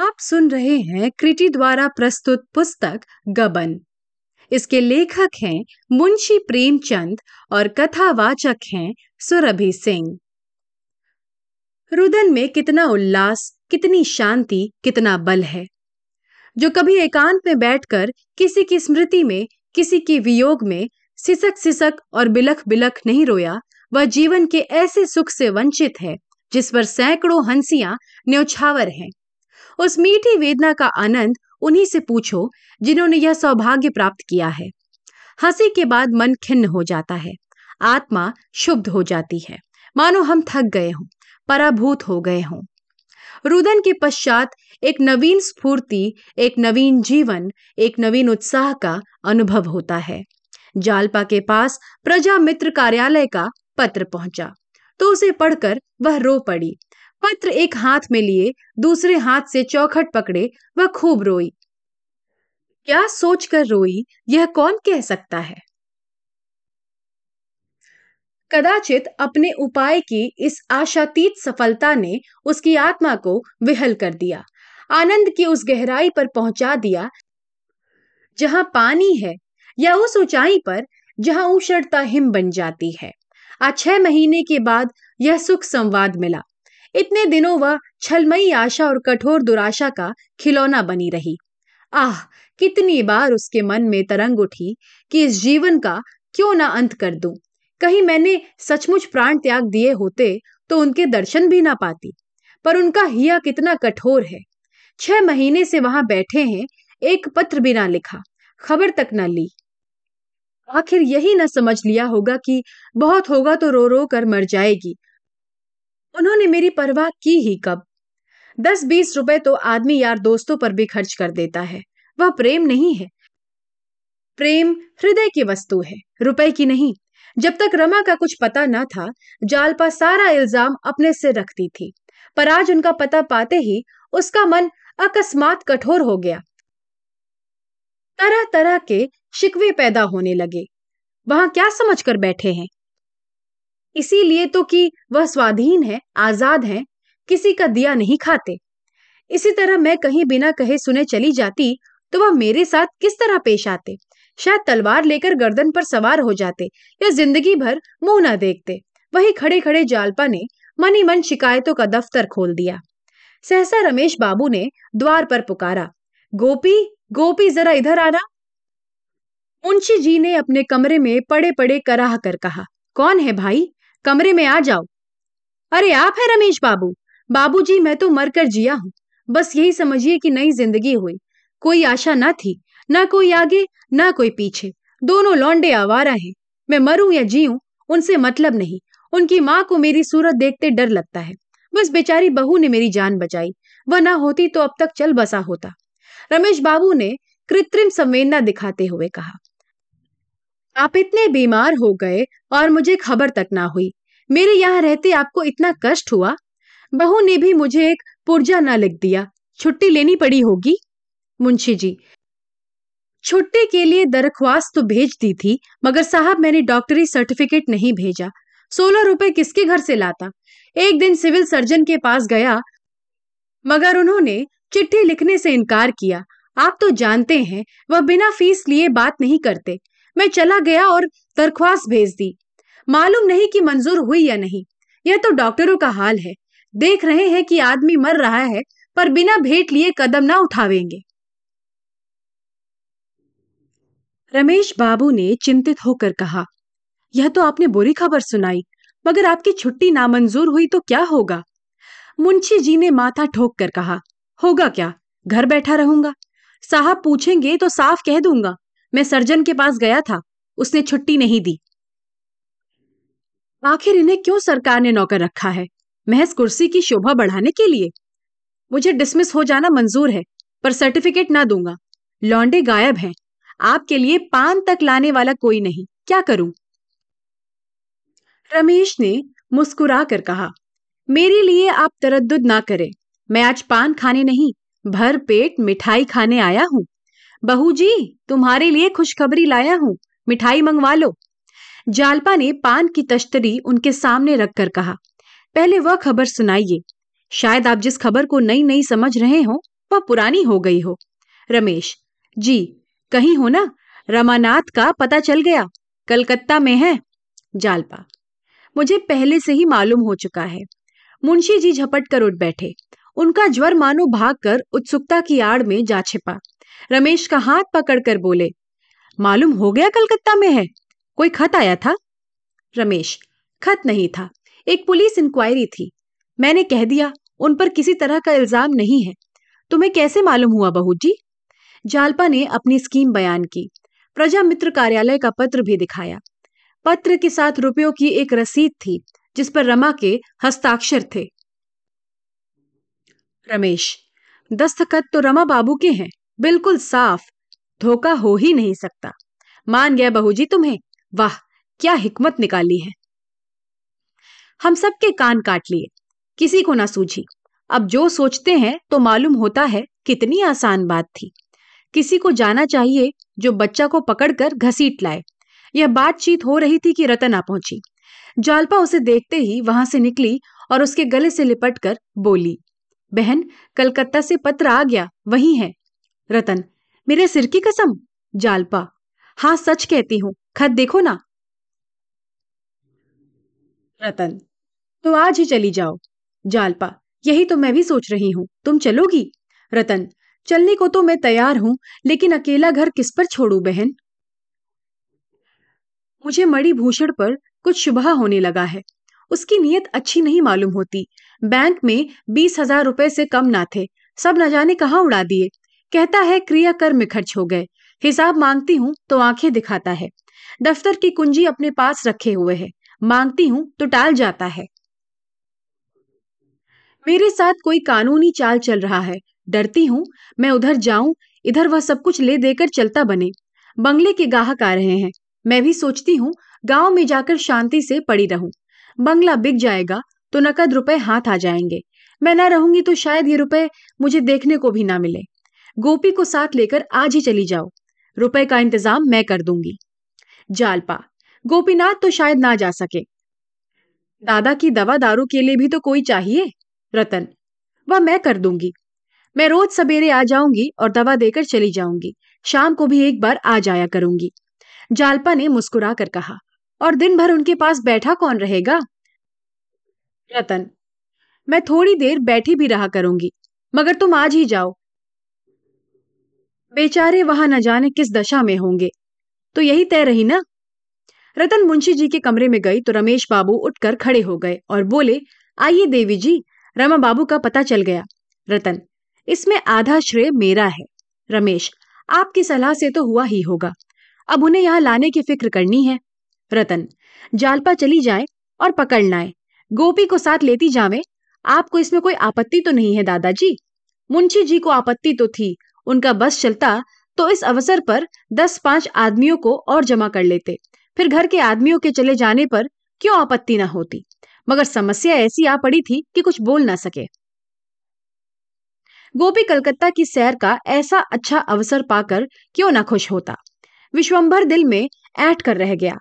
आप सुन रहे हैं क्रिटी द्वारा प्रस्तुत पुस्तक गबन। इसके लेखक हैं मुंशी प्रेमचंद और कथावाचक हैं सुरभि सिंह। रुदन में कितना उल्लास, कितनी शांति, कितना बल है। जो कभी एकांत में बैठकर किसी की स्मृति में, किसी के वियोग में सिसक सिसक और बिलख बिलख नहीं रोया, वह जीवन के ऐसे सुख से वंचित है जिस पर सैकड़ों हंसियाँ न्यौछावर हैं। उस मीठी वेदना का आनंद उन्हीं से पूछो, जिन्होंने यह सौभाग्य प्राप्त किया है। हँसी के बाद मन खिन्न हो जाता है, आत्मा शुद्ध हो जाती है। मानो हम थक गए हों, पराभूत हो गए हों। रुदन के पश्चात एक नवीन स्फूर्ति, एक नवीन जीवन, एक नवीन उत्साह का अनुभव होता है। जालपा के पास प्रजा मित्र कार्यालय का पत्र पहुँचा तो उसे पढ़कर वह रो पड़ी। पत्र एक हाथ में लिए, दूसरे हाथ से चौखट पकड़े, वह खूब रोई। क्या सोचकर रोई, यह कौन कह सकता है? कदाचित अपने उपाय की इस आशातीत सफलता ने उसकी आत्मा को विहल कर दिया, आनंद की उस गहराई पर पहुँचा दिया, जहाँ पानी है, या उस ऊंचाई पर, जहाँ उषणता हिम बन जाती है। आज छह महीने के बाद यह सुख संवाद मिला। इतने दिनों वह छलमई आशा और कठोर दुराशा का खिलौना बनी रही। आह, कितनी बार उसके मन में तरंग उठी कि इस जीवन का क्यों ना अंत कर दूँ। कहीं मैंने सचमुच प्राण त्याग दिए होते तो उनके दर्शन भी ना पाती, पर उनका हिया कितना कठोर है। छह महीने से वहाँ बैठे हैं, एक पत्र भी ना लिखा, खबर तक ना ली। आखिर यही न समझ लिया होगा कि बहुत होगा तो रो रो कर मर जाएगी उन्होंने मेरी परवाह की ही कब? दस बीस रुपए तो आदमी यार दोस्तों पर भी खर्च कर देता है। वह प्रेम नहीं है। प्रेम हृदय की वस्तु है, रुपए की नहीं। जब तक रमा का कुछ पता न था, जालपा सारा इल्ज़ाम अपने से रखती थी। पर आज उनका पता पाते ही उसका मन अकस्मात कठोर हो गया। तरह तरह के शिकवे पैदा होने लगे। वहाँ क्या समझकर बैठे हैं? इसीलिए तो कि वह स्वाधीन है, आज़ाद है, किसी का दिया नहीं खाते। इसी तरह मैं कहीं बिना कहे सुने चली जाती तो वह मेरे साथ किस तरह पेश आते? शायद तलवार लेकर गर्दन पर सवार हो जाते, या ज़िंदगी भर मुँह न देखते। वही खड़े खड़े जालपा ने मनी मन शिकायतों का दफ्तर खोल दिया। सहसा रमेश बाबू ने द्वार पर पुकारा, गोपी गोपी, जरा इधर आना। मुंशी जी ने अपने कमरे में पड़े पड़े कराह कर कहा, कौन है भाई? कमरे में आ जाओ। अरे, आप है रमेश बाबू। बाबूजी, मैं तो मरकर जिया हूँ। बस यही समझिए कि नई ज़िंदगी हुई। कोई आशा न थी, ना कोई आगे, ना कोई पीछे। दोनों लौंडे आवारा हैं। मैं मरूं या जीऊं, उनसे मतलब नहीं। उनकी माँ को मेरी सूरत देखते डर लगता है। बस बेचारी बहू ने मेरी जान बचाई। वह ना होती तो अब तक चल बसा होता। रमेश बाबू ने कृत्रिम संवेदना दिखाते हुए कहा आप इतने बीमार हो गए और मुझे खबर तक ना हुई। मेरे यहाँ रहते आपको इतना कष्ट हुआ? बहू ने भी मुझे एक पुर्जा ना लिख दिया। छुट्टी लेनी पड़ी होगी? मुंशी जी, छुट्टी के लिए दरख्वास्त तो भेज दी थी, मगर साहब मैंने डॉक्टरी सर्टिफिकेट नहीं भेजा। सोलह रुपए किसके घर से लाता? एक दिन सिविल सर्जन के पास गया, मगर उन्होंने चिट्ठी लिखने से इनकार किया। आप तो जानते हैं, वह बिना फ़ीस लिए बात नहीं करते। मैं चला गया और दरख्वास्त भेज दी। मालूम नहीं कि मंजूर हुई या नहीं। यह तो डॉक्टरों का हाल है। देख रहे हैं कि आदमी मर रहा है, पर बिना भेंट लिए कदम ना उठावेंगे। रमेश बाबू ने चिंतित होकर कहा, यह तो आपने बुरी खबर सुनाई, मगर आपकी छुट्टी नामंजूर हुई तो क्या होगा? मुंशी जी ने माथा ठोक कर कहा, होगा क्या? घर बैठा रहूँगा। साहब पूछेंगे तो साफ़ कह दूँगा। मैं सर्जन के पास गया था, उसने छुट्टी नहीं दी। आखिर इन्हें क्यों सरकार ने नौकर रखा है? महज कुर्सी की शोभा बढ़ाने के लिए? मुझे डिसमिस हो जाना मंजूर है, पर सर्टिफिकेट ना दूँगा। लौंडे गायब हैं। आपके लिए पान तक लाने वाला कोई नहीं। क्या करूँ? रमेश ने मुस्कुरा कर कहा, मेरे लिए आप तरद्दुद ना करें। मैं आज पान खाने नहीं, भर पेट मिठाई खाने आया हूँ। बहू जी, तुम्हारे लिए खुशखबरी लाया हूँ, मिठाई मंगवा लो। जालपा ने पान की तश्तरी उनके सामने रखकर कहा, पहले वह खबर सुनाइए। शायद आप जिस खबर को नई नई समझ रहे हो, वह पुरानी हो गई हो। रमेश, जी, कहीं हो ना, रमानाथ का पता चल गया, कलकत्ता में है। जालपा, मुझे पहले से ही मालूम हो चुका है। मुंशी जी झपट कर उठ बैठे, उनका ज्वर मानो भागकर उत्सुकता की आड़ में जा छिपा। रमेश का हाथ पकड़कर बोले, मालूम हो गया कलकत्ता में है? कोई खत आया था? रमेश, खत नहीं था। एक पुलिस इंक्वायरी थी। मैंने कह दिया, उन पर किसी तरह का इल्ज़ाम नहीं है। तुम्हें कैसे मालूम हुआ बहू जी जालपा ने अपनी स्कीम बयान की। प्रजा मित्र कार्यालय का पत्र भी दिखाया। पत्र के साथ रुपयों की एक रसीद थी, जिस पर रमा के हस्ताक्षर थे। रमेश, दस्तखत तो रमा बाबू के हैं। बिल्कुल साफ़, धोखा हो ही नहीं सकता। मान गया बहू जी तुम्हें। वाह, क्या हिकमत निकाली है। हम सबके कान काट लिए। किसी को ना सूझी। अब जो सोचते हैं तो मालूम होता है, कितनी आसान बात थी। किसी को जाना चाहिए, जो बच्चा को पकड़कर घसीट लाए। यह बातचीत हो रही थी कि रतन आ पहुँची। जालपा उसे देखते ही वहाँ से निकली और उसके गले से लिपट कर बोली, बहन, कलकत्ता से पत्र आ गया, वही है। रतन, मेरे सिर की कसम, जालपा। हाँ सच कहती हूँ, खत देखो ना। रतन तो आज ही चली जाओ। जालपा, यही तो मैं भी सोच रही हूँ, तुम चलोगी? रतन, चलने को तो मैं तैयार हूँ, लेकिन अकेला घर किस पर छोड़ू बहन? मुझे मणि भूषण पर कुछ शुभा होने लगा है। उसकी नीयत अच्छी नहीं मालूम होती। बैंक में बीस हज़ार रुपए से कम ना थे। सब न जाने कहाँ उड़ा दिए। कहता है क्रिया कर में खर्च हो गए। हिसाब मांगती हूँ तो आँखें दिखाता है। दफ्तर की कुंजी अपने पास रखे हुए है। मांगती हूँ तो टाल जाता है। मेरे साथ कोई कानूनी चाल चल रहा है। डरती हूँ, मैं उधर जाऊँ, इधर वह सब कुछ ले देकर चलता बने। बंगले के गाहक आ रहे हैं। मैं भी सोचती हूँ, गाँव में जाकर शांति से पड़ी रहूँ। बंगला बिक जाएगा तो नकद रुपए हाथ आ जाएँगे। मैं ना रहूँगी तो शायद ये रुपए मुझे देखने को भी ना मिले। गोपी को साथ लेकर आज ही चली जाओ। रुपए का इंतज़ाम मैं कर दूँगी। जालपा, गोपीनाथ तो शायद ना जा सके। दादा की दवा दारू के लिए भी तो कोई चाहिए? रतन, वह मैं कर दूँगी। मैं रोज सवेरे आ जाऊँगी और दवा देकर चली जाऊँगी। शाम को भी एक बार आ जाया करूँगी। जालपा ने मुस्कुरा कर कहा, और दिन भर उनके पास बैठा कौन रहेगा? रतन, मैं थोड़ी देर बैठी भी रहा करूँगी, मगर तुम आज ही जाओ। बेचारे वहाँ न जाने किस दशा में होंगे। तो यही तय रही ना? रतन मुंशी जी के कमरे में गई तो रमेश बाबू उठकर खड़े हो गए और बोले, आइए देवी जी, रमा बाबू का पता चल गया। रतन, इसमें आधा श्रेय मेरा है। रमेश, आपकी सलाह से तो हुआ ही होगा। अब उन्हें यहाँ लाने की फ़िक्र करनी है। रतन, जालपा चली जाए और पकड़ लाए। गोपी को साथ लेती जावे। आपको इसमें कोई आपत्ति तो नहीं है दादाजी? मुंशी जी को आपत्ति तो थी। उनका बस चलता तो इस अवसर पर दस पाँच आदमियों को और जमा कर लेते। फिर घर के आदमियों के चले जाने पर क्यों आपत्ति ना होती? मगर समस्या ऐसी आ पड़ी थी कि कुछ बोल ना सके। गोपी कलकत्ता की सैर का ऐसा अच्छा अवसर पाकर क्यों ना खुश होता? विश्वंभर दिल में ऐठ कर रह गया।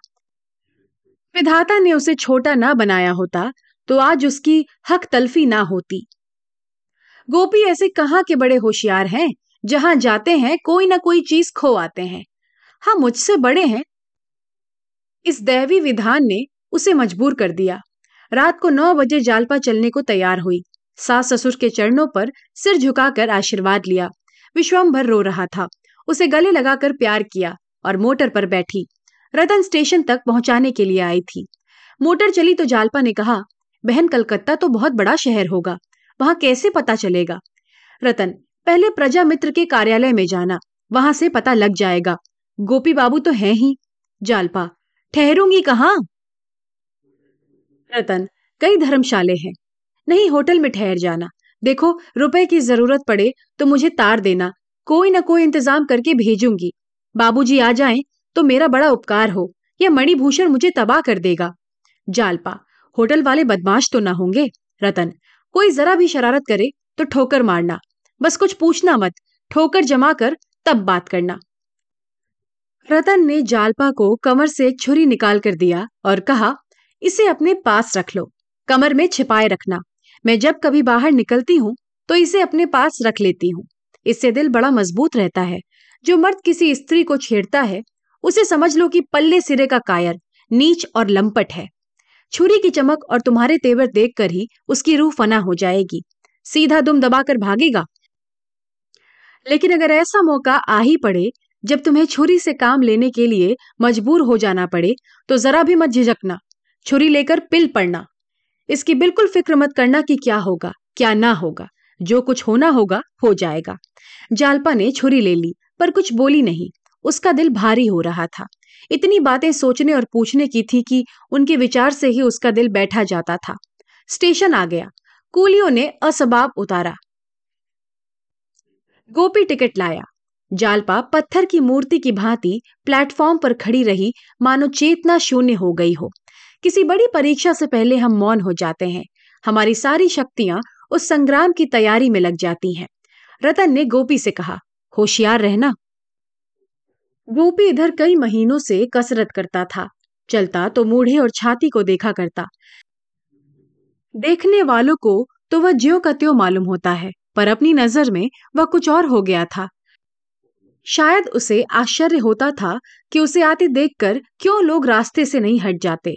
विधाता ने उसे छोटा ना बनाया होता तो आज उसकी हक तलफी ना होती। गोपी ऐसे कहाँ के बड़े होशियार हैं? जहाँ जाते हैं, कोई ना कोई चीज़ खो आते हैं। हाँ मुझसे बड़े हैं। इस दैवी विधान ने उसे मजबूर कर दिया। रात को नौ बजे जालपा चलने को तैयार हुई। सास ससुर के चरणों पर सिर झुकाकर आशीर्वाद लिया। विश्वम्भर रो रहा था। उसे गले लगाकर प्यार किया और मोटर पर बैठी। रतन स्टेशन तक पहुँचाने के लिए आई थी। मोटर चली तो जालपा ने कहा, बहन, कलकत्ता तो बहुत बड़ा शहर होगा। वहाँ कैसे पता चलेगा? रतन पहले प्रजा मित्र के कार्यालय में जाना, वहाँ से पता लग जाएगा। गोपी बाबू तो है ही। जालपा, ठहरूँगी कहाँ? रतन, कई धर्मशाले हैं। नहीं, होटल में ठहर जाना। देखो, रुपए की ज़रूरत पड़े तो मुझे तार देना। कोई ना कोई इंतज़ाम करके भेजूँगी। बाबूजी आ जाएँ तो मेरा बड़ा उपकार हो। यह मणिभूषण मुझे तबाह कर देगा। जालपा, होटल वाले बदमाश तो ना होंगे। रतन, कोई जरा भी शरारत करे तो ठोकर मारना। बस कुछ पूछना मत, ठोकर जमा कर, तब बात करना। रतन ने जालपा को कमर से छुरी निकाल कर दिया और कहा, इसे अपने पास रख लो, कमर में छिपाए रखना। मैं जब कभी बाहर निकलती हूँ तो इसे अपने पास रख लेती हूँ। इससे दिल बड़ा मज़बूत रहता है। जो मर्द किसी स्त्री को छेड़ता है, उसे समझ लो कि पल्ले सिरे का कायर, नीच और लंपट है। छुरी की चमक और तुम्हारे तेवर देखकर ही उसकी रूह फना हो जाएगी। सीधा दुम दबाकर भागेगा लेकिन अगर ऐसा मौका आ ही पड़े, जब तुम्हें छुरी से काम लेने के लिए मजबूर हो जाना पड़े तो जरा भी मत झिझकना। छुरी लेकर पिल पड़ना। इसकी बिल्कुल फ़िक्र मत करना कि क्या होगा, क्या ना होगा। जो कुछ होना होगा, हो जाएगा। जालपा ने छुरी ले ली, पर कुछ बोली नहीं। उसका दिल भारी हो रहा था। इतनी बातें सोचने और पूछने की थी कि उनके विचार से ही उसका दिल बैठा जाता था। स्टेशन आ गया। कूलियों ने असबाब उतारा। गोपी टिकट लाया। जालपा पत्थर की मूर्ति की भांति प्लेटफॉर्म पर खड़ी रही, मानो चेतना शून्य हो गई हो। किसी बड़ी परीक्षा से पहले हम मौन हो जाते हैं। हमारी सारी शक्तियाँ उस संग्राम की तैयारी में लग जाती हैं। रतन ने गोपी से कहा, होशियार रहना। गोपी इधर कई महीनों से कसरत करता था। चलता तो मूढ़े और छाती को देखा करता। देखने वालों को तो वह ज्यो का त्यो मालूम होता है। पर अपनी नज़र में वह कुछ और हो गया था। शायद उसे आश्चर्य होता था कि उसे आते देखकर क्यों लोग रास्ते से नहीं हट जाते,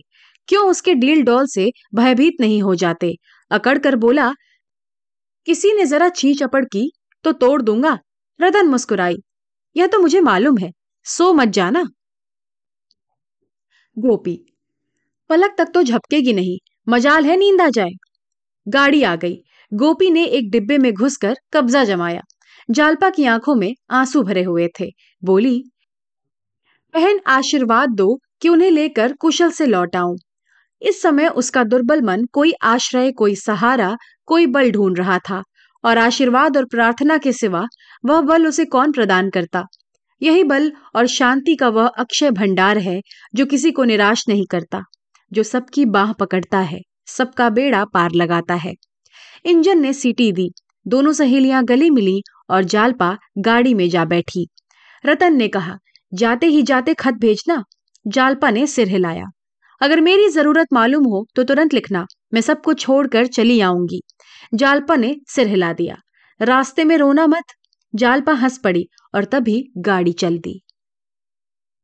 क्यों उसके डील डॉल से भयभीत नहीं हो जाते। अकड़ कर बोला, किसी ने जरा छी चपड़ की तो तोड़ दूँगा। रतन मुस्कुराई, यह तो मुझे मालूम है, सो मत जाना। गोपी, पलक तक तो झपकेगी नहीं, मजाल है नींद आ जाए। गाड़ी आ गई गोपी ने एक डिब्बे में घुसकर कब्जा जमाया। जालपा की आँखों में आँसू भरे हुए थे। बोली, बहन, आशीर्वाद दो कि उन्हें लेकर कुशल से लौट आऊँ। इस समय उसका दुर्बल मन, कोई आश्रय, कोई सहारा, कोई बल ढूंढ रहा था और आशीर्वाद और प्रार्थना के सिवा वह बल उसे कौन प्रदान करता? यही बल और शांति का वह अक्षय भंडार है जो किसी को निराश नहीं करता, जो सबकी बाह पकड़ता है, सबका बेड़ा पार लगाता है। इंजन ने सीटी दी। दोनों सहेलियाँ गले मिली और जालपा गाड़ी में जा बैठी। रतन ने कहा, जाते ही जाते खत भेजना। जालपा ने सिर हिलाया। अगर मेरी ज़रूरत मालूम हो तो तुरंत लिखना। मैं सबको छोड़कर चली आऊँगी। जालपा ने सिर हिला दिया। रास्ते में रोना मत। जालपा हंस पड़ी और तभी गाड़ी चल दी।